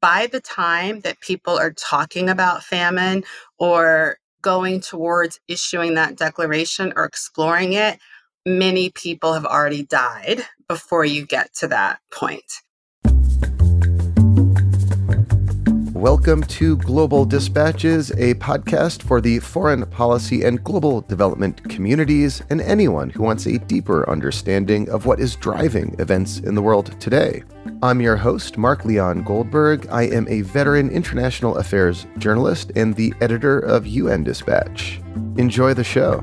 by the time that people are talking about famine or going towards issuing that declaration or exploring it, many people have already died before you get to that point. Welcome to Global Dispatches, a podcast for the foreign policy and global development communities and anyone who wants a deeper understanding of what is driving events in the world today. I'm your host, Mark Leon Goldberg. I am a veteran international affairs journalist and the editor of UN Dispatch. Enjoy the show.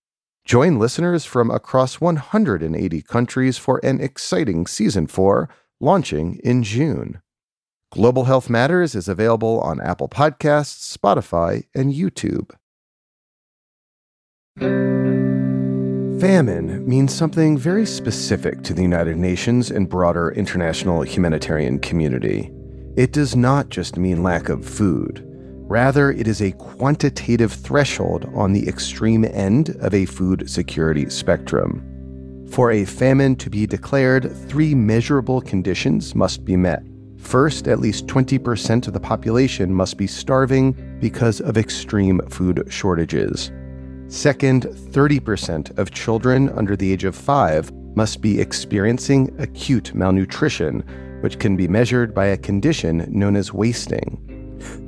Join listeners from across 180 countries for an exciting season 4 launching in June. Global Health Matters is available on Apple Podcasts, Spotify, and YouTube. Famine means something very specific to the United Nations and broader international humanitarian community. It does not just mean lack of food. Rather, it is a quantitative threshold on the extreme end of a food security spectrum. For a famine to be declared, three measurable conditions must be met. First, at least 20% of the population must be starving because of extreme food shortages. Second, 30% of children under the age of five must be experiencing acute malnutrition, which can be measured by a condition known as wasting.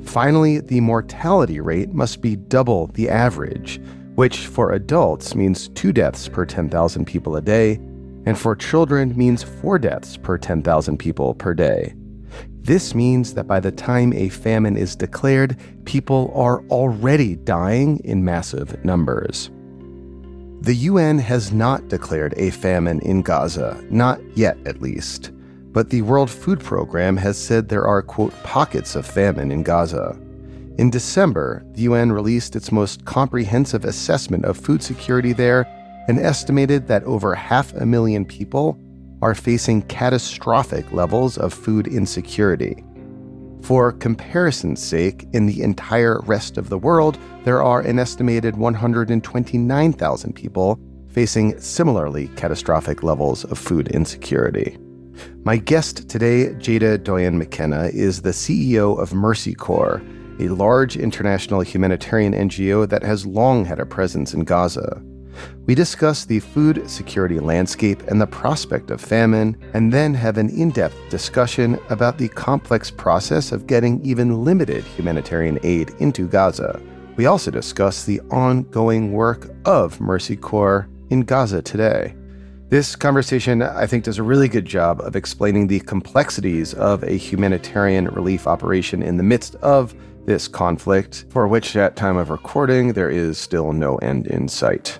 Finally, the mortality rate must be double the average, which for adults means two deaths per 10,000 people a day, and for children means four deaths per 10,000 people per day. This means that by the time a famine is declared, people are already dying in massive numbers. The UN has not declared a famine in Gaza, not yet at least but the World Food Program has said there are, quote, pockets of famine in Gaza. In December, the UN released its most comprehensive assessment of food security there and estimated that over half a million people are facing catastrophic levels of food insecurity. For comparison's sake, in the entire rest of the world, there are an estimated 129,000 people facing similarly catastrophic levels of food insecurity. My guest today, Jada Doyen McKenna, is the CEO of Mercy Corps, a large international humanitarian NGO that has long had a presence in Gaza. We discuss the food security landscape and the prospect of famine, and then have an in depth discussion about the complex process of getting even limited humanitarian aid into Gaza. We also discuss the ongoing work of Mercy Corps in Gaza today. This conversation, I think, does a really good job of explaining the complexities of a humanitarian relief operation in the midst of this conflict, for which, at time of recording, there is still no end in sight.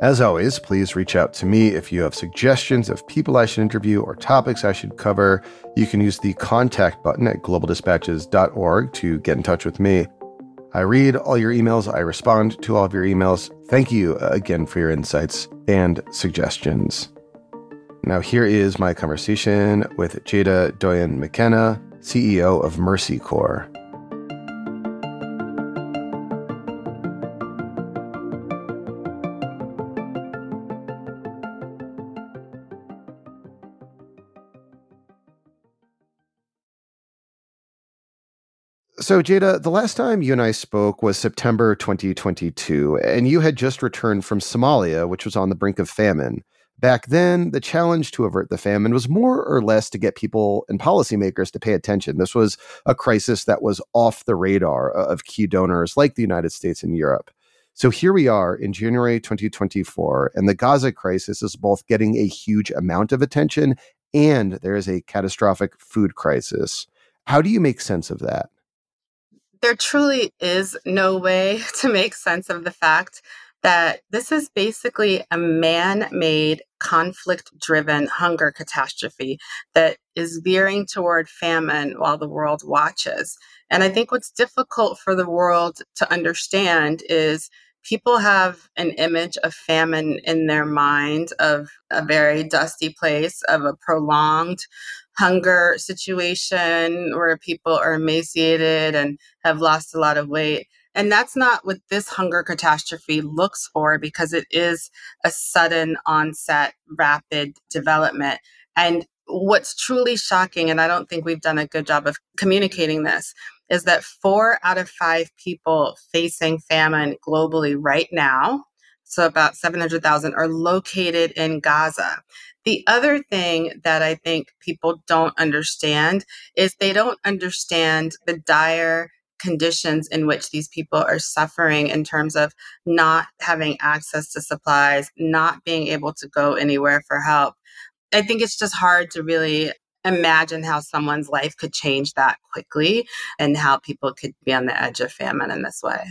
As always, please reach out to me if you have suggestions of people I should interview or topics I should cover. You can use the contact button at globaldispatches.org to get in touch with me. I read all your emails, I respond to all of your emails. Thank you uh, again for your insights and suggestions. Now, here is my conversation with Jada Doyen McKenna, CEO of Mercy Corps. So, Tjada, the last time you and I spoke was September 2022, and you had just returned from Somalia, which was on the brink of famine. Back then, the challenge to avert the famine was more or less to get people and policymakers to pay attention. This was a crisis that was off the radar uh, of key donors like the United States and Europe. So here we are in January 2024, and the Gaza crisis is both getting a huge amount of attention and there is a catastrophic food crisis. How do you make sense of that? There truly is no way to make sense of the fact that this is basically a man made, conflict driven hunger catastrophe that is veering toward famine while the world watches. And I think what's difficult for the world to understand is people have an image of famine in their mind of a very dusty place, of a prolonged hunger situation where people are emaciated and have lost a lot of weight. And that's not what this hunger catastrophe looks for because it is a sudden onset, rapid development. And what's truly shocking, and I don't think we've done a good job of communicating this, is that four out of five people facing famine globally right now, so about 700,000, are located in Gaza. The other thing that I think people don't understand is they don't understand the dire conditions in which these people are suffering in terms of not having access to supplies, not being able to go anywhere for help. I think it's just hard to really imagine how someone's life could change that quickly and how people could be on the edge of famine in this way.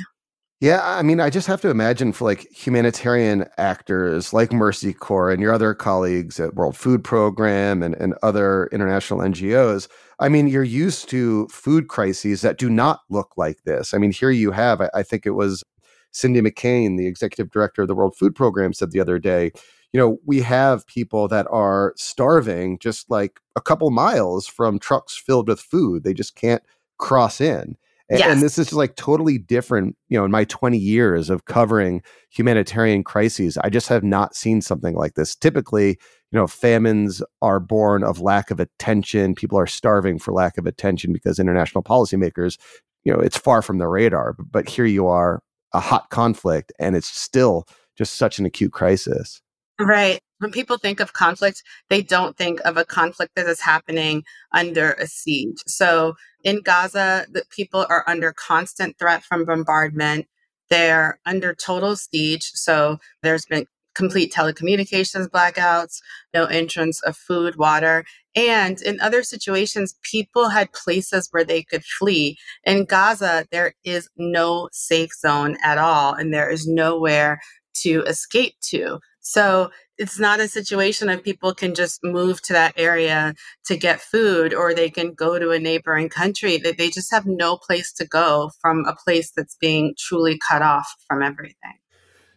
Yeah, I mean, I just have to imagine for like humanitarian actors like Mercy Corps and your other colleagues at World Food Program and, and other international NGOs. I mean, you're used to food crises that do not look like this. I mean, here you have, I, I think it was Cindy McCain, the executive director of the World Food Program, said the other day, you know, we have people that are starving just like a couple miles from trucks filled with food. They just can't cross in. And, yes. and this is just like totally different, you know, in my 20 years of covering humanitarian crises, I just have not seen something like this. Typically, you know, famines are born of lack of attention. People are starving for lack of attention because international policymakers, you know, it's far from the radar. But here you are, a hot conflict, and it's still just such an acute crisis. Right. When people think of conflict, they don't think of a conflict that is happening under a siege. So in Gaza, the people are under constant threat from bombardment. They're under total siege. So there's been complete telecommunications blackouts, no entrance of food, water. And in other situations, people had places where they could flee. In Gaza, there is no safe zone at all, and there is nowhere to escape to. So it's not a situation of people can just move to that area to get food or they can go to a neighboring country. They, they just have no place to go from a place that's being truly cut off from everything.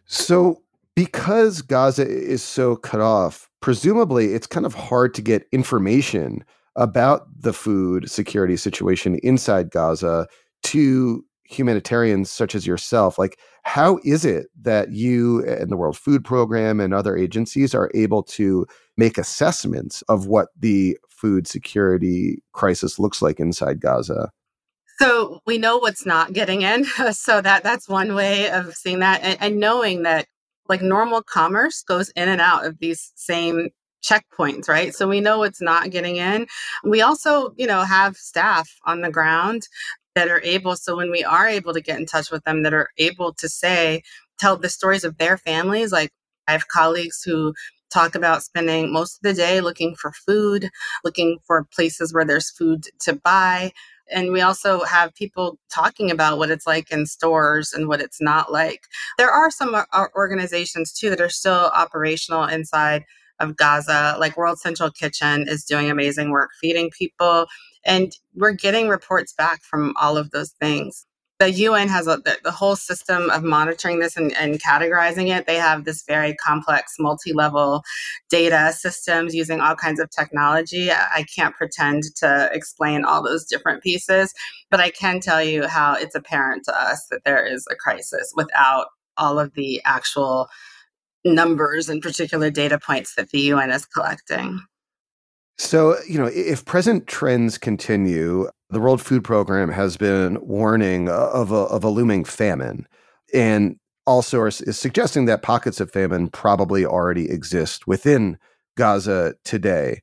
So, because Gaza is so cut off, presumably it's kind of hard to get information about the food security situation inside Gaza to humanitarians such as yourself. Like, how is it that you and the World Food Program and other agencies are able to make assessments of what the food security crisis looks like inside Gaza? So we know what's not getting in. So that that's one way of seeing that and, and knowing that like normal commerce goes in and out of these same checkpoints, right? So we know what's not getting in. We also, you know, have staff on the ground that are able so when we are able to get in touch with them that are able to say tell the stories of their families like i have colleagues who talk about spending most of the day looking for food looking for places where there's food to buy. And we also have people talking about what it's like in stores and what it's not like. There are some uh, organizations too that are still operational inside of Gaza, like World Central Kitchen, is doing amazing work feeding people. And we're getting reports back from all of those things. The UN has a, the, the whole system of monitoring this and, and categorizing it. They have this very complex, multi level data systems using all kinds of technology. I can't pretend to explain all those different pieces, but I can tell you how it's apparent to us that there is a crisis without all of the actual numbers and particular data points that the UN is collecting. So, you know, if present trends continue, the World Food Program has been warning of a, of a looming famine and also is, is suggesting that pockets of famine probably already exist within Gaza today.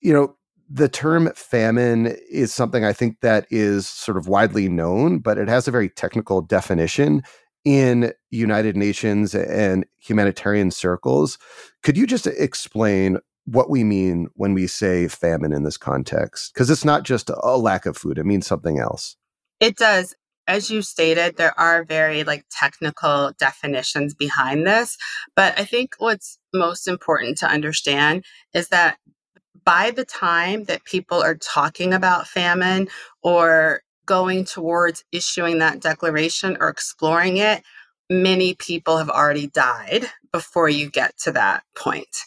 You know, the term famine is something I think that is sort of widely known, but it has a very technical definition in United Nations and humanitarian circles. Could you just explain what we mean when we say famine in this context because it's not just a lack of food it means something else it does as you stated, there are very like technical definitions behind this. But I think what's most important to understand is that by the time that people are talking about famine or going towards issuing that declaration or exploring it, many people have already died before you get to that point.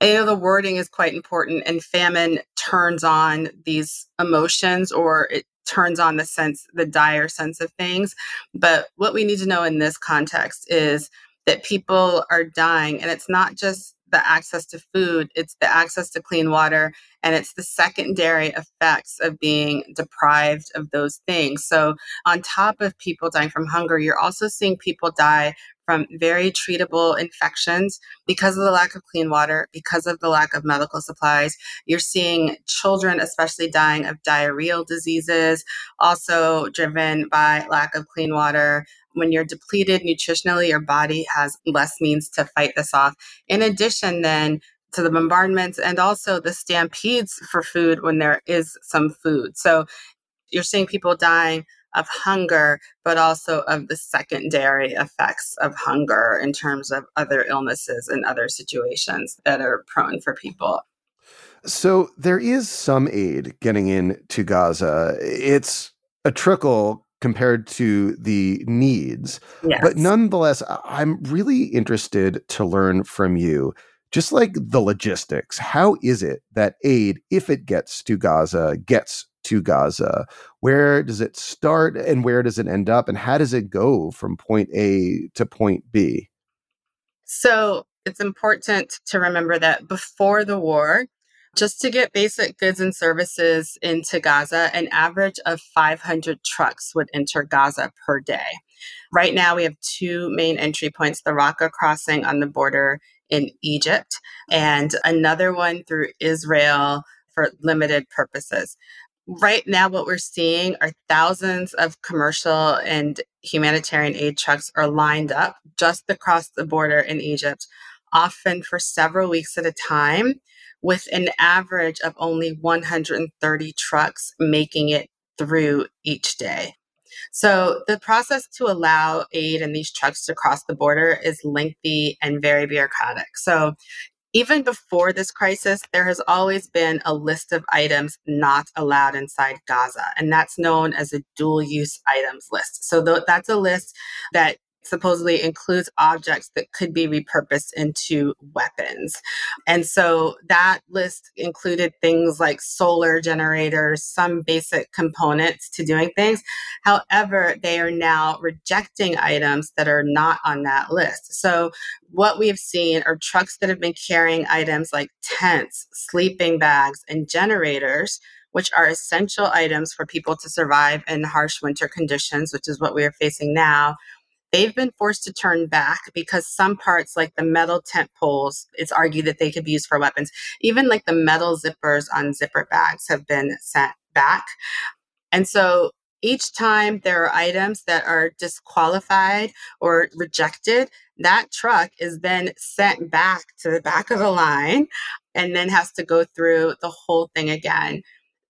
I know the wording is quite important, and famine turns on these emotions or it turns on the sense, the dire sense of things. But what we need to know in this context is that people are dying, and it's not just the access to food, it's the access to clean water, and it's the secondary effects of being deprived of those things. So, on top of people dying from hunger, you're also seeing people die from very treatable infections because of the lack of clean water, because of the lack of medical supplies. You're seeing children, especially dying of diarrheal diseases, also driven by lack of clean water when you're depleted nutritionally, your body has less means to fight this off. In addition, then, to the bombardments and also the stampedes for food when there is some food. So you're seeing people dying of hunger, but also of the secondary effects of hunger in terms of other illnesses and other situations that are prone for people. So there is some aid getting into Gaza. It's a trickle compared to the needs. Yes. But nonetheless, I'm really interested to learn from you, just like the logistics. How is it that aid, if it gets to Gaza, gets to Gaza? Where does it start and where does it end up? And how does it go from point A to point B? So it's important to remember that before the war, just to get basic goods and services into Gaza, an average of 500 trucks would enter Gaza per day. Right now, we have two main entry points the Rafah crossing on the border in Egypt, and another one through Israel for limited purposes. Right now, what we're seeing are thousands of commercial and humanitarian aid trucks are lined up just across the border in Egypt, often for several weeks at a time with an average of only 130 trucks making it through each day. So the process to allow aid in these trucks to cross the border is lengthy and very bureaucratic. So even before this crisis, there has always been a list of items not allowed inside Gaza, and that's known as a dual use items list. So th- that's a list that supposedly includes objects that could be repurposed into weapons. And so that list included things like solar generators, some basic components to doing things. However, they are now rejecting items that are not on that list. So what we've seen are trucks that have been carrying items like tents, sleeping bags, and generators which are essential items for people to survive in harsh winter conditions, which is what we are facing now, they've been forced to turn back because some parts, like the metal tent poles, it's argued that they could be used for weapons. Even like the metal zippers on zipper bags have been sent back. And so each time there are items that are disqualified or rejected, that truck is then sent back to the back of the line and then has to go through the whole thing again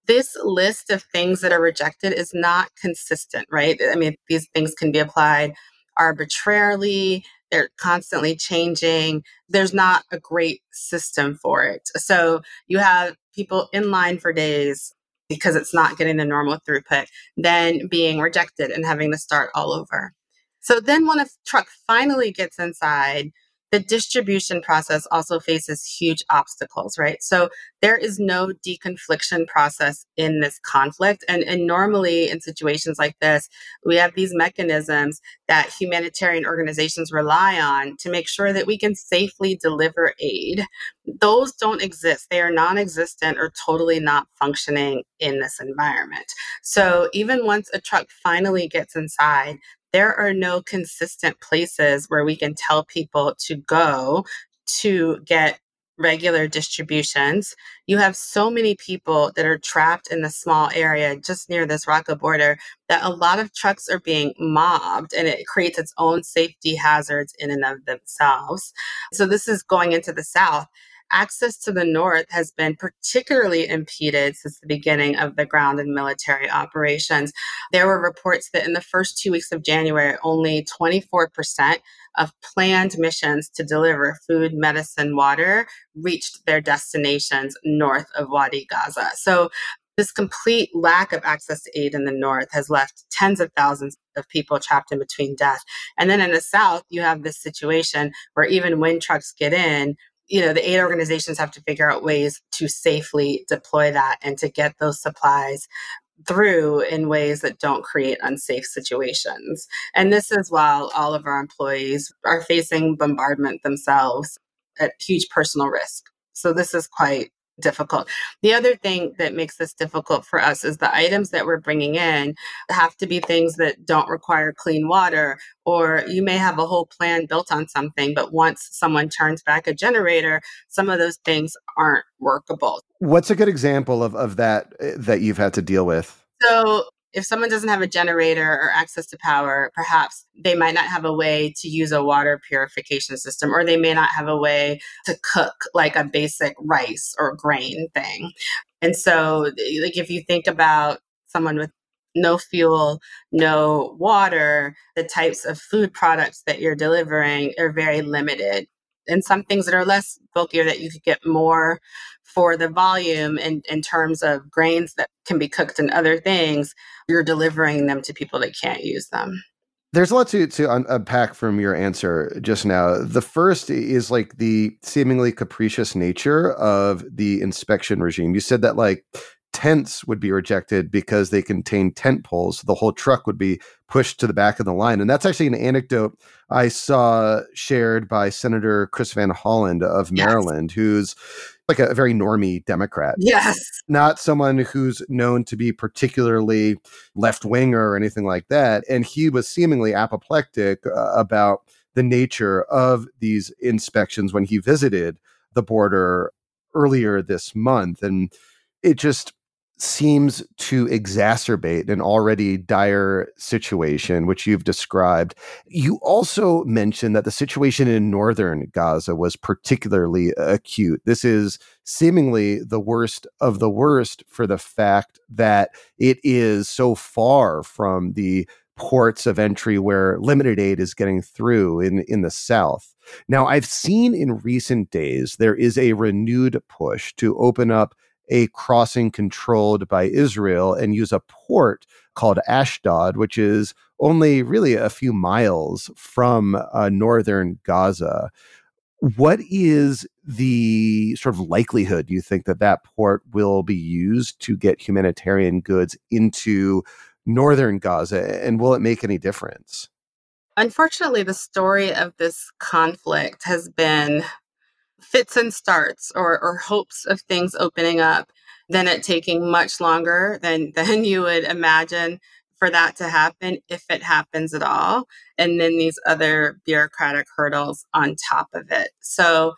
this list of things that are rejected is not consistent, right? I mean, these things can be applied arbitrarily. They're constantly changing. There's not a great system for it. So you have people in line for days because it's not getting the normal throughput, then being rejected and having to start all over. So then when a truck finally gets inside, the distribution process also faces huge obstacles, right? So there is no deconfliction process in this conflict. And, and normally in situations like this, we have these mechanisms that humanitarian organizations rely on to make sure that we can safely deliver aid. Those don't exist. They are non existent or totally not functioning in this environment. So even once a truck finally gets inside, there are no consistent places where we can tell people to go to get regular distributions. You have so many people that are trapped in the small area just near this Rafah border that a lot of trucks are being mobbed and it creates its own safety hazards in and of themselves. So this is going into the south. Access to the north has been particularly impeded since the beginning of the ground and military operations. There were reports that in the first two weeks of January, only 24% of planned missions to deliver food, medicine, water reached their destinations north of Wadi Gaza. So this complete lack of access to aid in the north has left tens of thousands of people trapped in between death. And then in the south, you have this situation where even when trucks get in, you know, the aid organizations have to figure out ways to safely deploy that and to get those supplies through in ways that don't create unsafe situations. And this is while all of our employees are facing bombardment themselves at huge personal risk. So this is quite difficult. The other thing that makes this difficult for us is the items that we're bringing in have to be things that don't require clean water, or you may have a whole plan built on something, but once someone turns back a generator, some of those things aren't workable. What's a good example of, of that eh, that you've had to deal with? So if someone doesn't have a generator or access to power, perhaps they might not have a way to use a water purification system, or they may not have a way to cook like a basic rice or grain thing. And so, like, if you think about someone with no fuel, no water, the types of food products that you're delivering are very limited. And some things that are less bulkier that you could get more for the volume in, in terms of grains that can be cooked and other things, you're delivering them to people that can't use them. There's a lot to, to un- unpack from your answer just now. The first is like the seemingly capricious nature of the inspection regime. You said that like tents would be rejected because they contain tent poles. The whole truck would be pushed to the back of the line. And that's actually an anecdote I saw shared by Senator Chris Van Hollen of Maryland, yes. who's like a very normie Democrat. Yes. Not someone who's known to be particularly left wing or anything like that. And he was seemingly apoplectic uh, about the nature of these inspections when he visited the border earlier this month. And it just seems to exacerbate an already dire situation, which you've described. You also mentioned that the situation in northern Gaza was particularly acute. This is seemingly the worst of the worst for the fact that it is so far from the ports of entry where limited aid is getting through in, in the south. Now, I've seen in recent days there is a renewed push to open up a crossing controlled by Israel and use a port called Ashdod, which is only really a few miles from uh, northern Gaza. What is the sort of likelihood you think that that port will be used to get humanitarian goods into northern Gaza? And will it make any difference? Unfortunately, the story of this conflict has been fits and starts or, or hopes of things opening up, then it taking much longer than, than you would imagine for that to happen if it happens at all. And then these other bureaucratic hurdles on top of it. So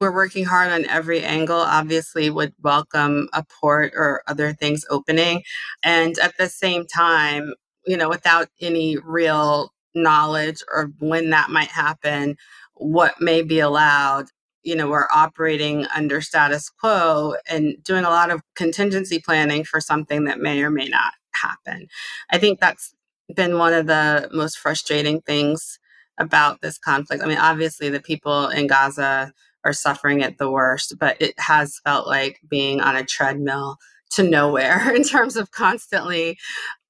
we're working hard on every angle, obviously, would welcome a port or other things opening. And at the same time, you know, without any real knowledge or when that might happen, what may be allowed, you know we're operating under status quo and doing a lot of contingency planning for something that may or may not happen. I think that's been one of the most frustrating things about this conflict. I mean obviously the people in gaza are suffering at the worst but it has felt like being on a treadmill to nowhere in terms of constantly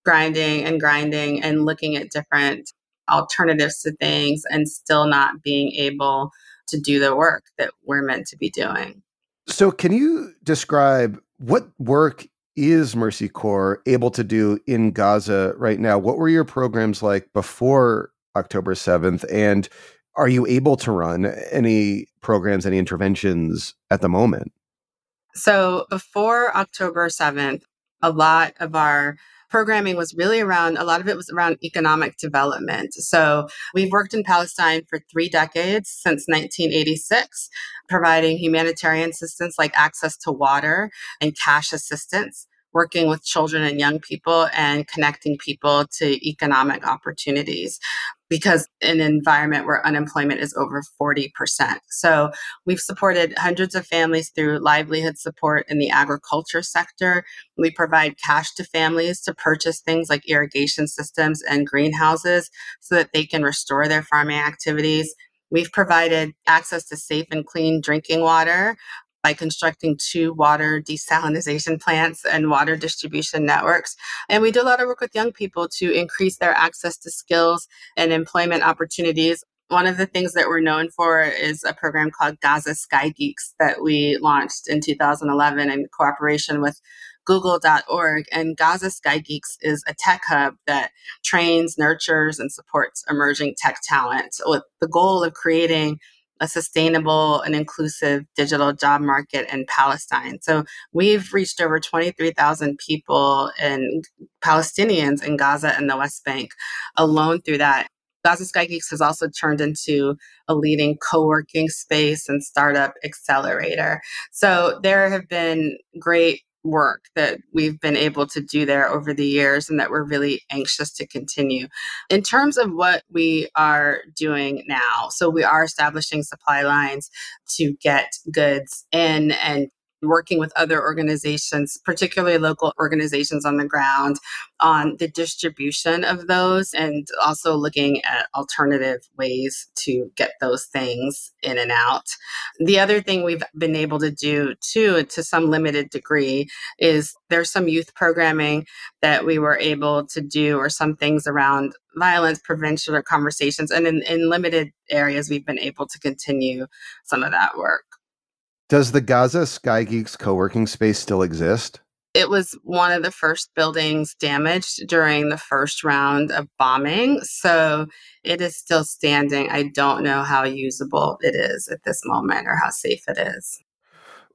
grinding and grinding and looking at different alternatives to things and still not being able to do the work that we're meant to be doing. So, can you describe what work is Mercy Corps able to do in Gaza right now? What were your programs like before October 7th? And are you able to run any programs, any interventions at the moment? So, before October 7th, a lot of our programming was really around, a lot of it was around economic development. So we've worked in Palestine for three decades since 1986, providing humanitarian assistance like access to water and cash assistance. working with children and young people and connecting people to economic opportunities because in an environment where unemployment is over 40%. So we've supported hundreds of families through livelihood support in the agriculture sector. We provide cash to families to purchase things like irrigation systems and greenhouses so that they can restore their farming activities. We've provided access to safe and clean drinking water by constructing two water desalination plants and water distribution networks. And we do a lot of work with young people to increase their access to skills and employment opportunities. One of the things that we're known for is a program called Gaza Sky Geeks that we launched in 2011 in cooperation with google.org. And Gaza Sky Geeks is a tech hub that trains, nurtures, and supports emerging tech talent with the goal of creating a sustainable and inclusive digital job market in Palestine. So we've reached over 23,000 people and Palestinians in Gaza and the West Bank alone through that. Gaza Sky Geeks has also turned into a leading co working space and startup accelerator. So there have been great work that we've been able to do there over the years and that we're really anxious to continue. In terms of what we are doing now, so we are establishing supply lines to get goods in and working with other organizations, particularly local organizations on the ground, on the distribution of those and also looking at alternative ways to get those things in and out. The other thing we've been able to do too, to some limited degree, is there's some youth programming that we were able to do or some things around violence prevention or conversations. And in, in limited areas, we've been able to continue some of that work. Does the Gaza Sky Geeks co working space still exist? It was one of the first buildings damaged during the first round of bombing. So it is still standing. I don't know how usable it is at this moment or how safe it is.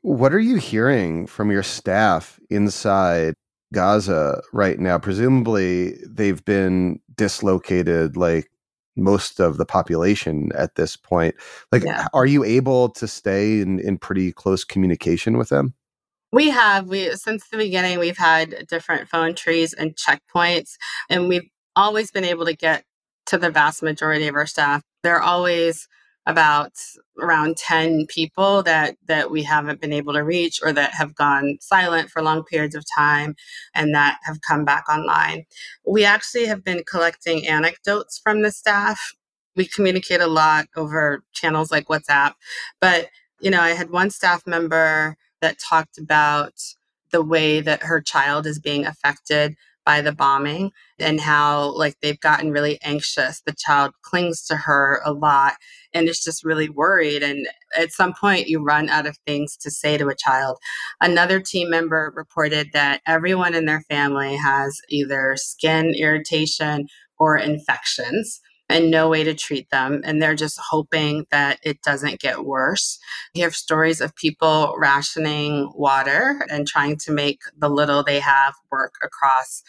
What are you hearing from your staff inside Gaza right now? Presumably, they've been dislocated like most of the population at this point. Like, yeah. are you able to stay in, in pretty close communication with them? We have. We since the beginning we've had different phone trees and checkpoints, and we've always been able to get to the vast majority of our staff. They're always about around 10 people that that we haven't been able to reach or that have gone silent for long periods of time and that have come back online. We actually have been collecting anecdotes from the staff. We communicate a lot over channels like whatsapp but you know i had one staff member that talked about the way that her child is being affected by the bombing and how like they've gotten really anxious. The child clings to her a lot and is just really worried. And at some point you run out of things to say to a child. Another team member reported that everyone in their family has either skin irritation or infections and no way to treat them. And they're just hoping that it doesn't get worse. You have stories of people rationing water and trying to make the little they have work across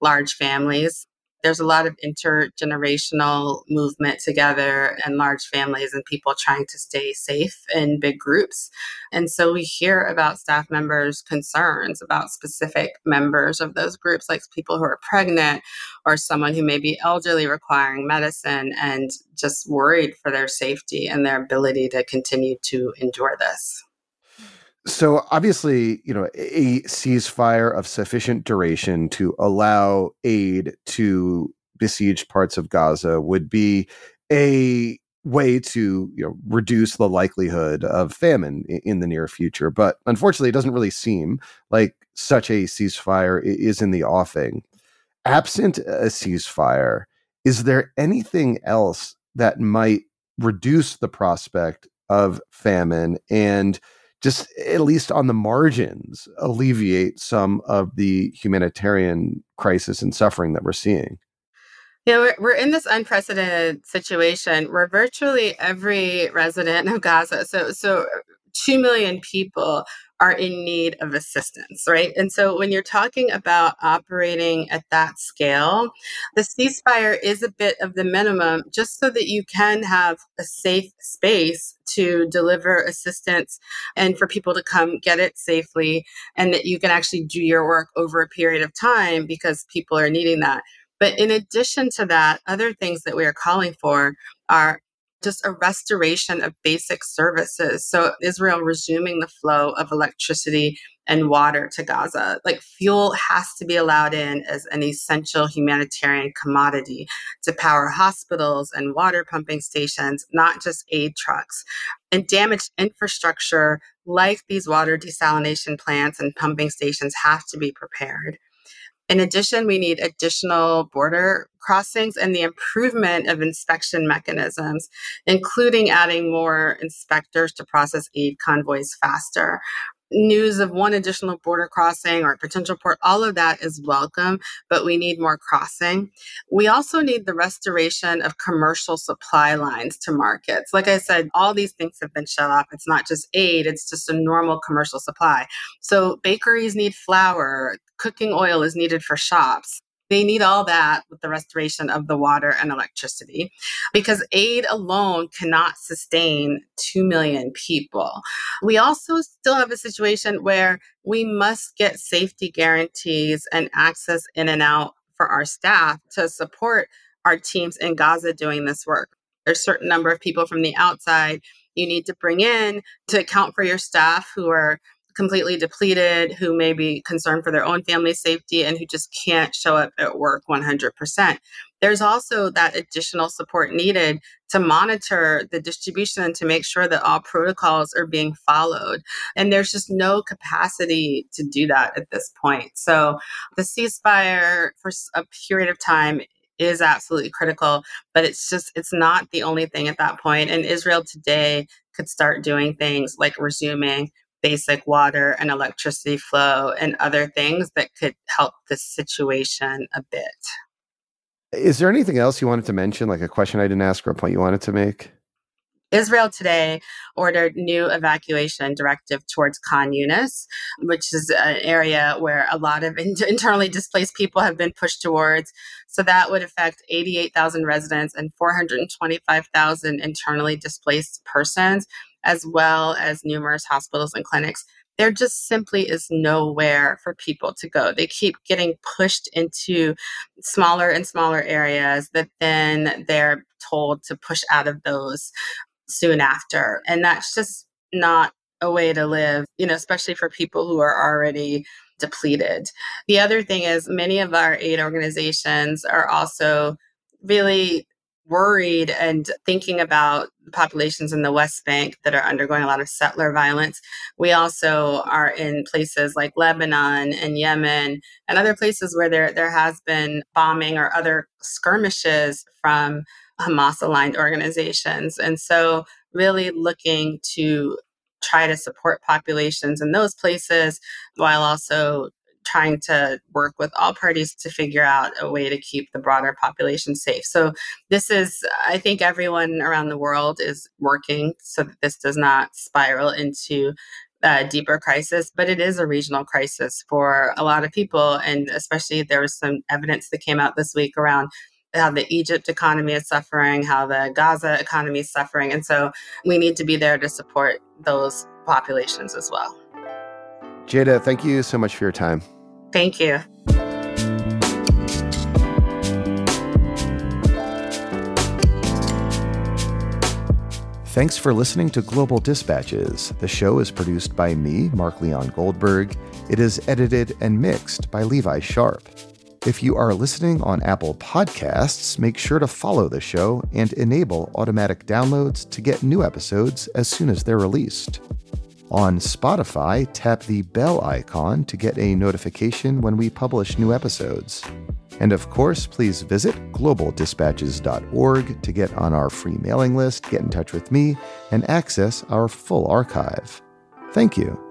large families there's a lot of intergenerational movement together and large families and people trying to stay safe in big groups. And so we hear about staff members' concerns about specific members of those groups, like people who are pregnant or someone who may be elderly requiring medicine and just worried for their safety and their ability to continue to endure this. So obviously, you know, a ceasefire of sufficient duration to allow aid to besieged parts of Gaza would be a way to you know reduce the likelihood of famine in the near future. But unfortunately it doesn't really seem like such a ceasefire is in the offing. Absent a ceasefire is there anything else that might reduce the prospect of famine? And just at least on the margins alleviate some of the humanitarian crisis and suffering that we're seeing. Yeah, we're, we're in this unprecedented situation where virtually every resident of Gaza, so so 2 million people are in need of assistance, right? And so when you're talking about operating at that scale, the ceasefire is a bit of the minimum just so that you can have a safe space to deliver assistance and for people to come get it safely and that you can actually do your work over a period of time because people are needing that. But in addition to that, other things that we are calling for are just a restoration of basic services. So Israel resuming the flow of electricity and water to Gaza. Like fuel has to be allowed in as an essential humanitarian commodity to power hospitals and water pumping stations, not just aid trucks. And damaged infrastructure like these water desalination plants and pumping stations have to be prepared. In addition, we need additional border crossings and the improvement of inspection mechanisms, including adding more inspectors to process aid convoys faster news of one additional border crossing or potential port, all of that is welcome, but we need more crossing. We also need the restoration of commercial supply lines to markets. Like I said, all these things have been shut off. It's not just aid, it's just a normal commercial supply. So bakeries need flour, cooking oil is needed for shops. They need all that with the restoration of the water and electricity because aid alone cannot sustain 2 million people. We also still have a situation where we must get safety guarantees and access in and out for our staff to support our teams in Gaza doing this work. There's a certain number of people from the outside you need to bring in to account for your staff who are completely depleted, who may be concerned for their own family safety, and who just can't show up at work 100%. There's also that additional support needed to monitor the distribution and to make sure that all protocols are being followed. And there's just no capacity to do that at this point. So the ceasefire for a period of time is absolutely critical, but it's just, it's not the only thing at that point. And Israel today could start doing things like resuming basic water and electricity flow and other things that could help the situation a bit. Is there anything else you wanted to mention, like a question I didn't ask or a point you wanted to make? Israel today ordered new evacuation directive towards Khan Yunis, which is an area where a lot of in- internally displaced people have been pushed towards. So that would affect 88,000 residents and 425,000 internally displaced persons as well as numerous hospitals and clinics. There just simply is nowhere for people to go. They keep getting pushed into smaller and smaller areas that then they're told to push out of those soon after. And that's just not a way to live, you know, especially for people who are already depleted. The other thing is, many of our aid organizations are also really worried and thinking about populations in the West Bank that are undergoing a lot of settler violence. We also are in places like Lebanon and Yemen and other places where there, there has been bombing or other skirmishes from Hamas aligned organizations. And so, really looking to try to support populations in those places while also trying to work with all parties to figure out a way to keep the broader population safe. So, this is, I think, everyone around the world is working so that this does not spiral into a deeper crisis, but it is a regional crisis for a lot of people. And especially, there was some evidence that came out this week around how the Egypt economy is suffering, how the Gaza economy is suffering. And so, we need to be there to support those populations as well. Tjada, thank you so much for your time. Thank you. Thanks for listening to Global Dispatches. The show is produced by me, Mark Leon Goldberg. It is edited and mixed by Levi Sharp. If you are listening on Apple Podcasts, make sure to follow the show and enable automatic downloads to get new episodes as soon as they're released. On Spotify, tap the bell icon to get a notification when we publish new episodes. And of course, please visit globaldispatches.org to get on our free mailing list, get in touch with me, and access our full archive. Thank you.